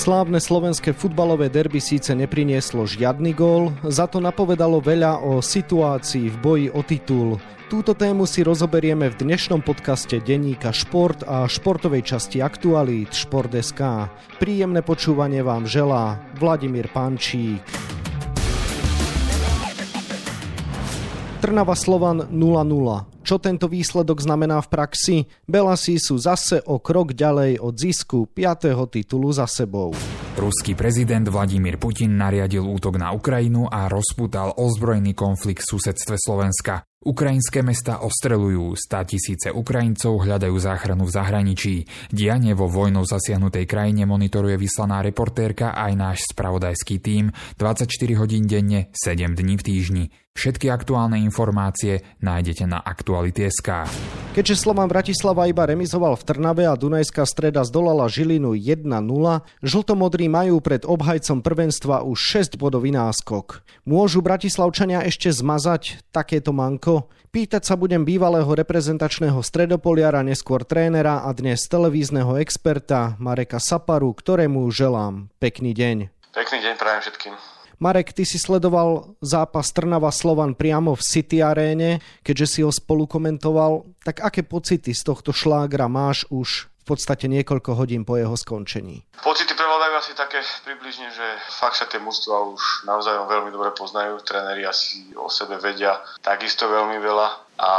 Slávne slovenské futbalové derby síce neprinieslo žiadny gól, za to napovedalo veľa o situácii v boji o titul. Túto tému si rozoberieme v dnešnom podcaste denníka Šport a športovej časti Aktualít Šport.sk. Príjemné počúvanie vám želá Vladimír Pančík. Trnava Slovan 0-0. Čo tento výsledok znamená v praxi? Belasi sú zase o krok ďalej od zisku 5. titulu za sebou. Ruský prezident Vladimír Putin nariadil útok na Ukrajinu a rozputal ozbrojený konflikt v susedstve Slovenska. Ukrajinské mesta ostrelujú, stá tisíce Ukrajincov hľadajú záchranu v zahraničí. Dianie vo vojnou zasiahnutej krajine monitoruje vyslaná reportérka aj náš spravodajský tím 24 hodín denne, 7 dní v týždni. Všetky aktuálne informácie nájdete na Aktuality.sk. Keďže Slovan Bratislava iba remizoval v Trnave a Dunajská streda zdolala Žilinu 1-0, žltomodrí majú pred obhajcom prvenstva už 6 bodový náskok. Môžu Bratislavčania ešte zmazať takéto manko? Pýtať sa budem bývalého reprezentačného stredopoliara, neskôr trénera a dnes televízneho experta Mareka Saparu, ktorému želám pekný deň. Pekný deň prajem všetkým. Marek, ty si sledoval zápas Trnava Slovan priamo v City aréne, keďže si ho spolu komentoval. Tak aké pocity z tohto šlágra máš už v podstate niekoľko hodín po jeho skončení? Pocity prevládajú asi také približne, že fakt sa tie mužstva už navzájom veľmi dobre poznajú, tréneri asi o sebe vedia takisto veľmi veľa a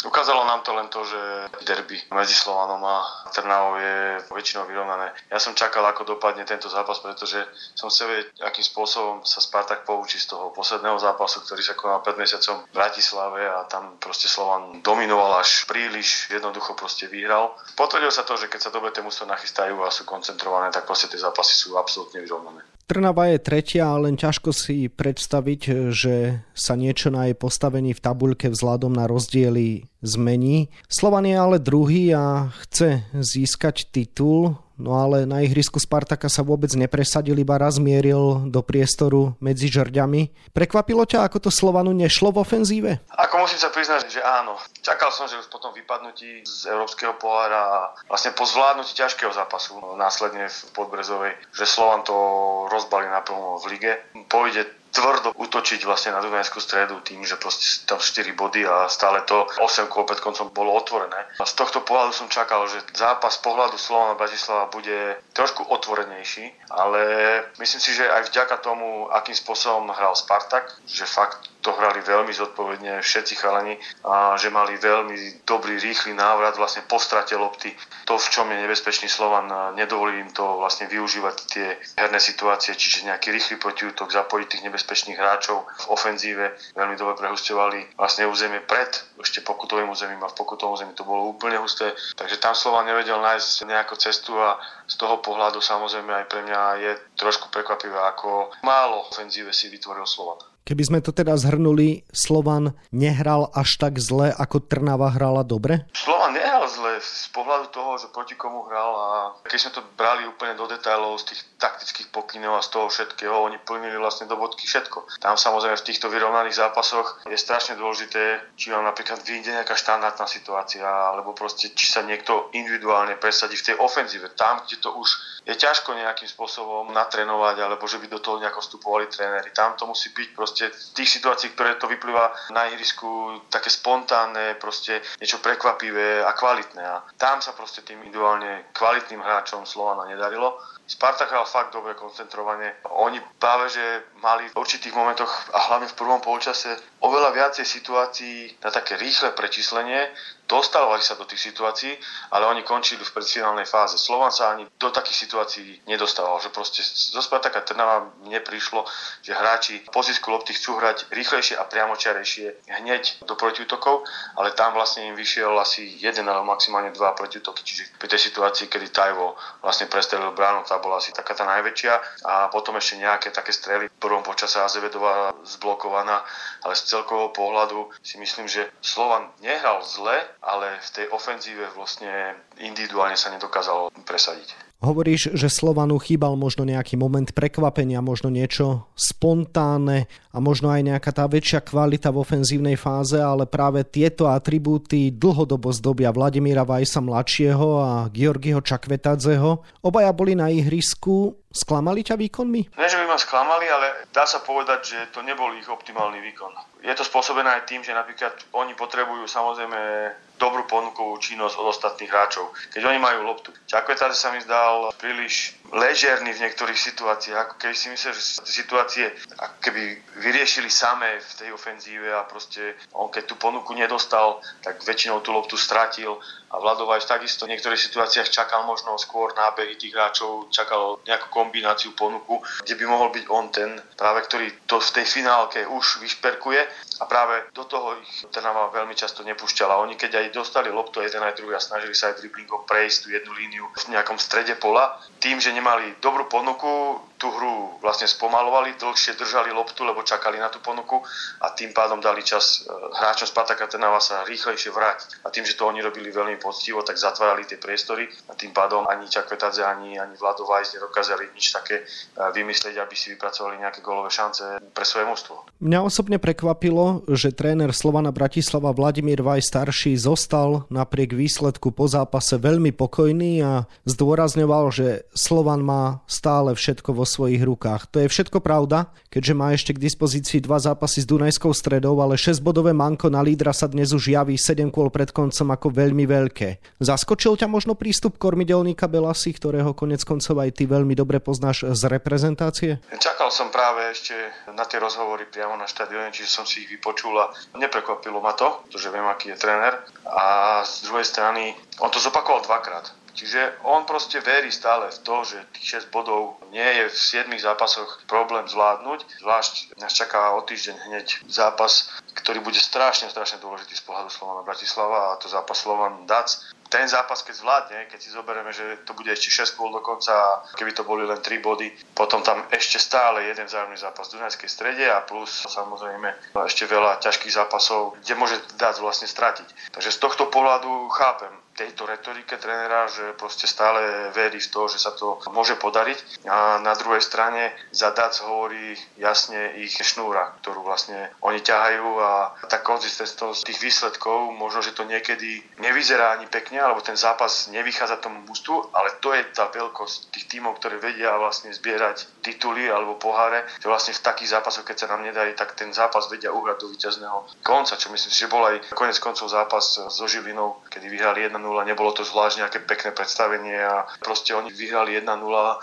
Ukázalo nám to len to, že derby medzi Slovanom a Trnavou je väčšinou vyrovnané. Ja som čakal, ako dopadne tento zápas, pretože som sa vedieť, akým spôsobom sa Spartak poučí z toho posledného zápasu, ktorý sa konal 5 mesiacom v Bratislave a tam proste Slovan dominoval až príliš, jednoducho proste vyhral. Potvrdil sa to, že keď sa dobre tie mužstva nachystajú a sú koncentrované, tak proste tie zápasy sú absolútne vyrovnané. Trnava je tretia len ťažko si predstaviť, že sa niečo na jej postavení v tabuľke vzhľadom na rozdiely zmení. Slovan je ale druhý a chce získať titul. No ale na ihrisku Spartaka sa vôbec nepresadil, iba raz mieril do priestoru medzi žrďami. Prekvapilo ťa, ako to Slovanu nešlo v ofenzíve? Ako musím sa priznať, že áno. Čakal som, že už po tom vypadnutí z Európskeho pohára a vlastne po zvládnutí ťažkého zápasu následne v Podbrezovej, že Slovan to rozbalí naplno v lige. Pôjde tvrdo utočiť vlastne na Dunajskú stredu tým, že proste tam 4 body a stále to 8 kôl pred koncom bolo otvorené. A z tohto pohľadu som čakal, že zápas pohľadu Slovana Bratislava bude trošku otvorenejší, ale myslím si, že aj vďaka tomu, akým spôsobom hral Spartak, že fakt to hrali veľmi zodpovedne všetci chalani a že mali veľmi dobrý, rýchly návrat vlastne po strate lopty. To, v čom je nebezpečný Slovan, nedovolí im to vlastne využívať tie herné situácie, čiže nejaký rýchly protiútok, zapojiť tých nebezpečných hráčov v ofenzíve. Veľmi dobre prehustovali vlastne územie pred ešte pokutovým územím a v pokutovom území to bolo úplne husté. Takže tam Slovan nevedel nájsť nejakú cestu a z toho pohľadu samozrejme aj pre mňa je trošku prekvapivé, ako málo ofenzíve si vytvoril Slovan. Keby sme to teda zhrnuli, Slovan nehral až tak zle, ako Trnava hrala dobre? Slovan nehral zle z pohľadu toho, že proti komu hral a keď sme to brali úplne do detailov z tých taktických pokynov a z toho všetkého, oni plnili vlastne do bodky všetko. Tam samozrejme v týchto vyrovnaných zápasoch je strašne dôležité, či vám napríklad vyjde nejaká štandardná situácia, alebo proste či sa niekto individuálne presadí v tej ofenzíve. Tam, kde to už je ťažko nejakým spôsobom natrénovať, alebo že by do toho nejako vstupovali tréneri. Tam to musí byť proste tých situácií, ktoré to vyplýva na ihrisku, také spontánne, proste niečo prekvapivé a kvalitné. Tam sa proste tým individuálne kvalitným hráčom Slovana nedarilo. Spartak hral fakt dobre koncentrovane. Oni práve, že mali v určitých momentoch a hlavne v prvom polčase oveľa viacej situácií na také rýchle prečíslenie, dostávali sa do tých situácií, ale oni končili v predfinálnej fáze. Slovan sa ani do takých situácií nedostával, že proste zo Spartaka Trnava mne prišlo, že hráči po zisku lopty chcú hrať rýchlejšie a priamočiarejšie hneď do protiútokov, ale tam vlastne im vyšiel asi jeden alebo maximálne dva protiútoky, čiže pri tej situácii, kedy Tajvo vlastne prestrelil bránu, tá bola asi taká tá najväčšia a potom ešte nejaké také strely. V prvom počase Azevedová zblokovaná, ale celkového pohľadu si myslím, že Slovan nehral zle, ale v tej ofenzíve vlastne individuálne sa nedokázalo presadiť. Hovoríš, že Slovanu chýbal možno nejaký moment prekvapenia, možno niečo spontánne a možno aj nejaká tá väčšia kvalita v ofenzívnej fáze, ale práve tieto atribúty dlhodobo zdobia Vladimíra Vajsa mladšieho a Georgiho Čakvetadzeho. Obaja boli na ihrisku. Sklamali ťa výkonmi? Nie, že by ma sklamali, ale dá sa povedať, že to nebol ich optimálny výkon. Je to spôsobené aj tým, že napríklad oni potrebujú samozrejme dobrú ponukovú činnosť od ostatných hráčov. Keď oni majú loptu. Čakvetadze sa mi zdal príliš ležerný v niektorých situáciách, ako keby si myslel, že situácie ako keby vyriešili samé v tej ofenzíve a proste on keď tú ponuku nedostal, tak väčšinou tú loptu stratil a Vladovajš takisto v niektorých situáciách čakal možno skôr nábehy tých hráčov, čakal nejakú kombináciu ponuku, kde by mohol byť on ten, práve ktorý to v tej finálke už vyšperkuje a práve do toho ich Trnava veľmi často nepúšťala. Oni keď aj dostali loptu jeden aj druhý a snažili sa aj driblingom prejsť tú jednu líniu v nejakom strede pola, tým, že nemali dobrú ponuku, tú hru vlastne spomalovali, dlhšie držali loptu, lebo čakali na tú ponuku a tým pádom dali čas e, hráčom Spartaka Trnava sa rýchlejšie vrátiť. A tým, že to oni robili veľmi poctivo, tak zatvárali tie priestory a tým pádom ani Čakvetadze, ani, ani Vlado Vajs nedokázali nič také e, vymyslieť, aby si vypracovali nejaké golové šance pre svoje mužstvo. Mňa osobne prekvapilo, že tréner Slovana Bratislava Vladimír Vaj starší zostal napriek výsledku po zápase veľmi pokojný a zdôrazňoval, že Slovan má stále všetko vo svojich rukách. To je všetko pravda, keďže má ešte k dispozícii dva zápasy s Dunajskou stredou, ale 6-bodové manko na lídra sa dnes už javí 7 kôl pred koncom ako veľmi veľké. Zaskočil ťa možno prístup kormidelníka Belasi, ktorého konec koncov aj ty veľmi dobre poznáš z reprezentácie? Čakal som práve ešte na tie rozhovory priamo na štadióne, čiže som si ich vypočul a neprekvapilo ma to, pretože viem, aký je tréner. A z druhej strany, on to zopakoval dvakrát Čiže on proste verí stále v to, že tých 6 bodov nie je v 7 zápasoch problém zvládnuť. Zvlášť nás čaká o týždeň hneď zápas, ktorý bude strašne, strašne dôležitý z pohľadu Slovana Bratislava a to zápas Slovan Dac ten zápas, keď zvládne, keď si zoberieme, že to bude ešte 6 kôl do konca, keby to boli len 3 body, potom tam ešte stále jeden vzájomný zápas v Dunajskej strede a plus samozrejme ešte veľa ťažkých zápasov, kde môže dať vlastne stratiť. Takže z tohto pohľadu chápem tejto retorike trénera, že proste stále verí v to, že sa to môže podariť. A na druhej strane za DAC hovorí jasne ich šnúra, ktorú vlastne oni ťahajú a tá konzistentnosť tých výsledkov, možno, že to niekedy nevyzerá ani pekne, alebo ten zápas nevychádza tomu mustu, ale to je tá veľkosť tých tímov, ktoré vedia vlastne zbierať tituly alebo poháre, že vlastne v takých zápasoch, keď sa nám nedarí, tak ten zápas vedia uhrať do víťazného konca, čo myslím si, že bol aj konec koncov zápas so Žilinou, kedy vyhrali 1-0, nebolo to zvlášť nejaké pekné predstavenie a proste oni vyhrali 1-0,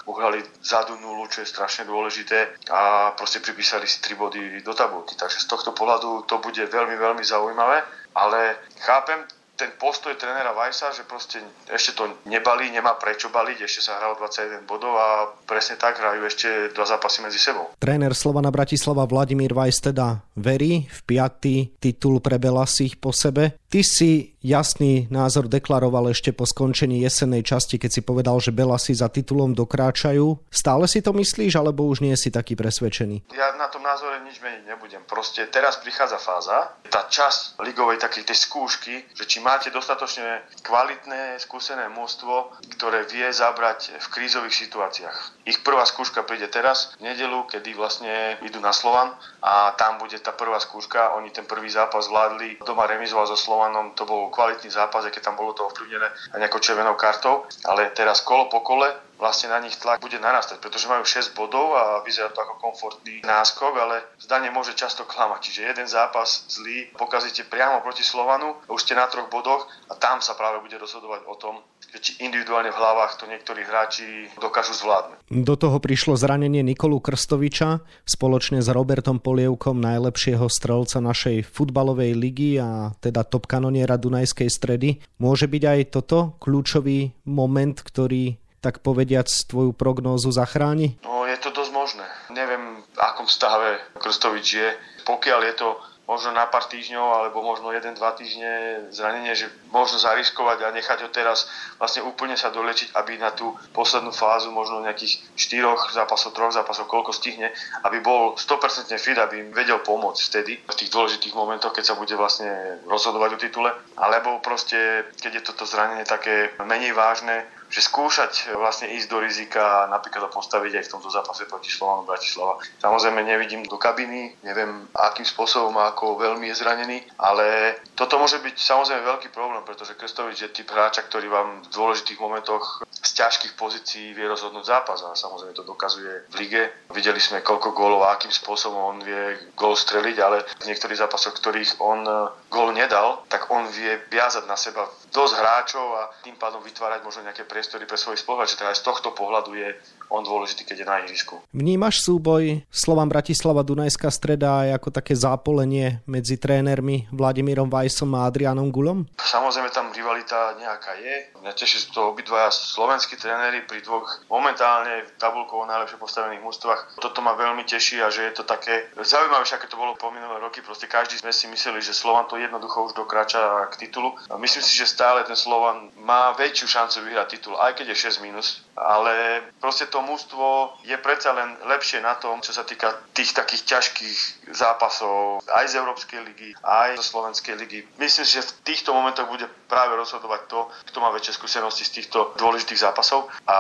uhrali zadu 0, čo je strašne dôležité a proste pripísali si 3 body do tabulky. Takže z tohto pohľadu to bude veľmi, veľmi zaujímavé, ale chápem ten postoj trénera Vajsa, že proste ešte to nebalí, nemá prečo baliť, ešte sa hral 21 bodov a presne tak hrajú ešte dva zápasy medzi sebou. Tréner Slovana Bratislava Vladimír Vajs teda verí v piatý titul pre Belasich po sebe. Ty si jasný názor deklaroval ešte po skončení jesennej časti, keď si povedal, že Belasi za titulom dokráčajú. Stále si to myslíš, alebo už nie si taký presvedčený? Ja na tom názore nič meniť nebudem. Proste teraz prichádza fáza, tá časť ligovej takej tej skúšky, že či máte dostatočne kvalitné, skúsené mústvo, ktoré vie zabrať v krízových situáciách. Ich prvá skúška príde teraz, v nedelu, kedy vlastne idú na Slovan a tam bude tá prvá skúška. Oni ten prvý zápas zvládli, doma remizoval so Slovanom, to bol kvalitný zápas, keď tam bolo to ovplyvnené aj nejakou červenou kartou, ale teraz kolo po kole vlastne na nich tlak bude narastať, pretože majú 6 bodov a vyzerá to ako komfortný náskok, ale zdanie môže často klamať. Čiže jeden zápas zlý pokazíte priamo proti Slovanu, už ste na troch bodoch a tam sa práve bude rozhodovať o tom, či individuálne v hlavách to niektorí hráči dokážu zvládnuť. Do toho prišlo zranenie Nikolu Krstoviča spoločne s Robertom Polievkom, najlepšieho strelca našej futbalovej ligy a teda top kanoniera Dunajskej stredy. Môže byť aj toto kľúčový moment, ktorý tak povediac tvoju prognózu zachráni? No je to dosť možné. Neviem, v akom stave Krstovič je. Pokiaľ je to možno na pár týždňov alebo možno 1-2 týždne zranenie, že možno zariskovať a nechať ho teraz vlastne úplne sa dolečiť, aby na tú poslednú fázu možno nejakých 4 zápasov, 3 zápasov, koľko stihne, aby bol 100% fit, aby im vedel pomôcť vtedy v tých dôležitých momentoch, keď sa bude vlastne rozhodovať o titule, alebo proste, keď je toto zranenie také menej vážne, že skúšať vlastne ísť do rizika, napríklad ho postaviť aj v tomto zápase proti Slovanu Bratislava. Samozrejme nevidím do kabiny, neviem akým spôsobom ako veľmi je zranený, ale toto môže byť samozrejme veľký problém, pretože Krstovič je typ hráča, ktorý vám v dôležitých momentoch z ťažkých pozícií vie rozhodnúť zápas a samozrejme to dokazuje v lige. Videli sme koľko gólov a akým spôsobom on vie gól streliť, ale v niektorých zápasoch, ktorých on e, gól nedal, tak on vie viazať na seba dosť hráčov a tým pádom vytvárať možno nejaké priestory pre svoj spoluhráč. Teda aj z tohto pohľadu je on dôležitý, keď je na ihrisku. Vnímaš súboj Slovan Bratislava Dunajská streda aj ako také zápolenie medzi trénermi Vladimírom Vajsom a Adrianom Gulom? Samozrejme tam rivalita nejaká je. Mňa teší to obidvaja slovenskí tréneri pri dvoch momentálne tabulkovo najlepšie postavených mústvach. Toto ma veľmi teší a že je to také zaujímavé, aké to bolo po minulé roky. Proste každý sme si mysleli, že Slovan to jednoducho už dokrača k titulu. A myslím si, že stále ten Slovan má väčšiu šancu vyhrať titul, aj keď je 6 minus. Ale proste to mužstvo je predsa len lepšie na tom, čo sa týka tých takých ťažkých zápasov aj z Európskej ligy, aj zo Slovenskej ligy. Myslím si, že v týchto momentoch bude práve rozhodovať to, kto má väčšie skúsenosti z týchto dôležitých zápasov. A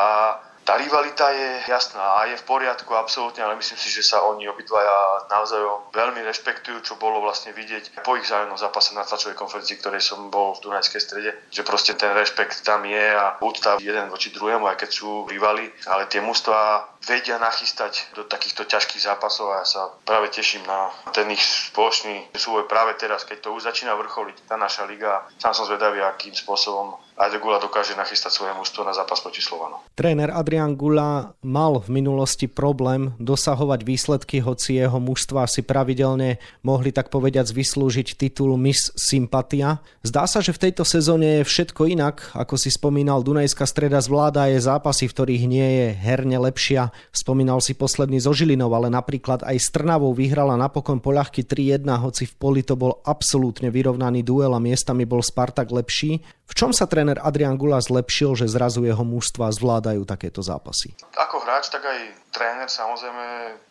tá rivalita je jasná a je v poriadku absolútne, ale myslím si, že sa oni obidvaja navzájom veľmi rešpektujú, čo bolo vlastne vidieť po ich zájomnom zápase na tlačovej konferencii, ktorej som bol v Dunajskej strede, že proste ten rešpekt tam je a úcta jeden voči druhému, aj keď sú rivali, ale tie mužstva vedia nachystať do takýchto ťažkých zápasov a ja sa práve teším na ten ich spoločný súboj práve teraz, keď to už začína vrcholiť tá naša liga. Sám som zvedavý, akým spôsobom Ajde Gula dokáže nachystať svoje mužstvo na zápas proti Slovanu. Tréner Adrian Gula mal v minulosti problém dosahovať výsledky, hoci jeho mužstva si pravidelne mohli tak povediať vyslúžiť titul Miss Sympatia. Zdá sa, že v tejto sezóne je všetko inak. Ako si spomínal, Dunajská streda zvláda je zápasy, v ktorých nie je herne lepšia. Spomínal si posledný zo Žilinou, ale napríklad aj s Trnavou vyhrala napokon poľahky 3-1, hoci v poli to bol absolútne vyrovnaný duel a miestami bol Spartak lepší. V čom sa tréner Adrian Gula zlepšil, že zrazu jeho mužstva zvládajú takéto zápasy? Ako hráč, tak aj tréner samozrejme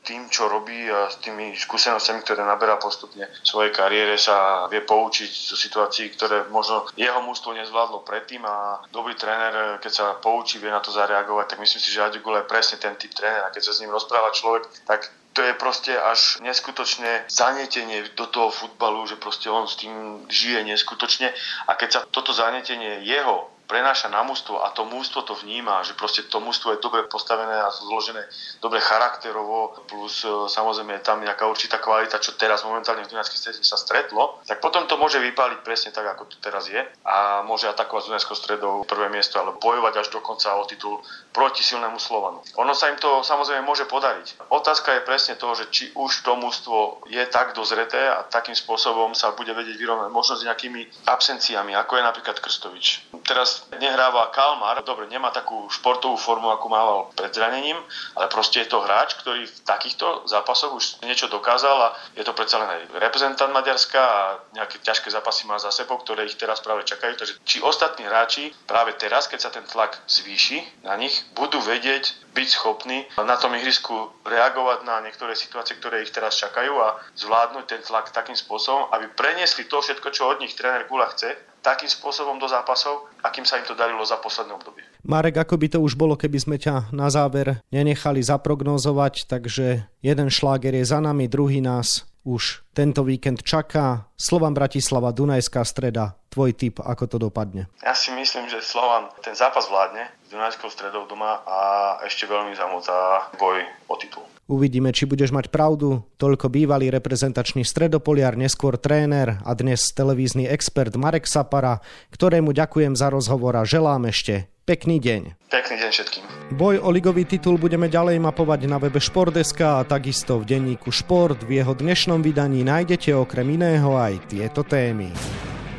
tým, čo robí a s tými skúsenostiami, ktoré naberá postupne v svojej kariére, sa vie poučiť zo situácií, ktoré možno jeho mužstvo nezvládlo predtým a dobrý tréner, keď sa poučí, vie na to zareagovať, tak myslím si, že Adrian Gula je presne ten typ trénera. Keď sa s ním rozpráva človek, tak to je proste až neskutočné zanietenie do toho futbalu, že proste on s tým žije neskutočne. A keď sa toto zanietenie jeho prenáša na mústvo a to mústvo to vníma, že proste to mústvo je dobre postavené a zložené dobre charakterovo, plus e, samozrejme je tam nejaká určitá kvalita, čo teraz momentálne v Dunajskej strede sa stretlo, tak potom to môže vypáliť presne tak, ako to teraz je a môže atakovať Dunajskou stredou prvé miesto, ale bojovať až do konca o titul proti silnému Slovanu. Ono sa im to samozrejme môže podariť. Otázka je presne to, že či už to mústvo je tak dozreté a takým spôsobom sa bude vedieť vyrovnať možno s nejakými absenciami, ako je napríklad Krstovič. Teraz nehráva Kalmar, dobre, nemá takú športovú formu, ako mával pred zranením, ale proste je to hráč, ktorý v takýchto zápasoch už niečo dokázal a je to predsa len aj reprezentant Maďarska a nejaké ťažké zápasy má za sebou, ktoré ich teraz práve čakajú. Takže či ostatní hráči práve teraz, keď sa ten tlak zvýši na nich, budú vedieť byť schopní na tom ihrisku reagovať na niektoré situácie, ktoré ich teraz čakajú a zvládnuť ten tlak takým spôsobom, aby preniesli to všetko, čo od nich tréner Gula chce, takým spôsobom do zápasov, akým sa im to darilo za posledné obdobie. Marek, ako by to už bolo, keby sme ťa na záver nenechali zaprognozovať, takže jeden šláger je za nami, druhý nás už tento víkend čaká. Slovan Bratislava, Dunajská streda, tvoj tip, ako to dopadne? Ja si myslím, že Slovan ten zápas vládne s Dunajskou stredou doma a ešte veľmi zamotá boj o titul. Uvidíme, či budeš mať pravdu. Toľko bývalý reprezentačný stredopoliar, neskôr tréner a dnes televízny expert Marek Sapara, ktorému ďakujem za rozhovor a želám ešte pekný deň. Pekný deň všetkým. Boj o ligový titul budeme ďalej mapovať na webe Špordeska a takisto v denníku Šport. V jeho dnešnom vydaní nájdete okrem iného aj tieto témy.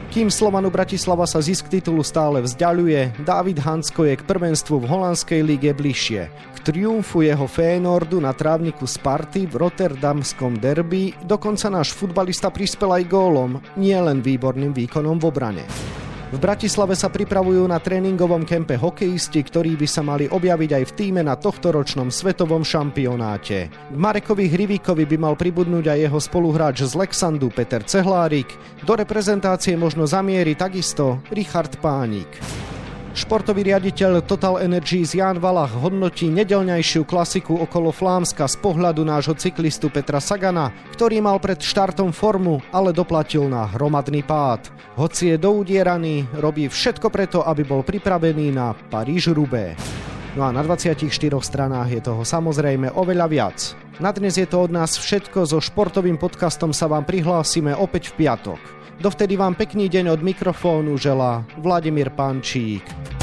Kým Slovanu Bratislava sa zisk titulu stále vzdialuje, David Hansko je k prvenstvu v holandskej lige bližšie. K triumfu jeho Feyenoordu na trávniku Sparty v Rotterdamskom derby dokonca náš futbalista prispel aj gólom, nie len výborným výkonom v obrane. V Bratislave sa pripravujú na tréningovom kempe hokejisti, ktorí by sa mali objaviť aj v týme na tohtoročnom svetovom šampionáte. K Marekovi Hrivíkovi by mal pribudnúť aj jeho spoluhráč z Lexandu Peter Cehlárik. Do reprezentácie možno zamieri takisto Richard Pánik. Športový riaditeľ Total Energies Jan Valach hodnotí nedelňajšiu klasiku okolo Flámska z pohľadu nášho cyklistu Petra Sagana, ktorý mal pred štartom formu, ale doplatil na hromadný pád. Hoci je doudieraný, robí všetko preto, aby bol pripravený na Paríž-Roubaix. No a na 24 stranách je toho samozrejme oveľa viac. Na dnes je to od nás všetko, so športovým podcastom sa vám prihlásime opäť v piatok. Dovtedy vám pekný deň od mikrofónu želá Vladimír Pančík.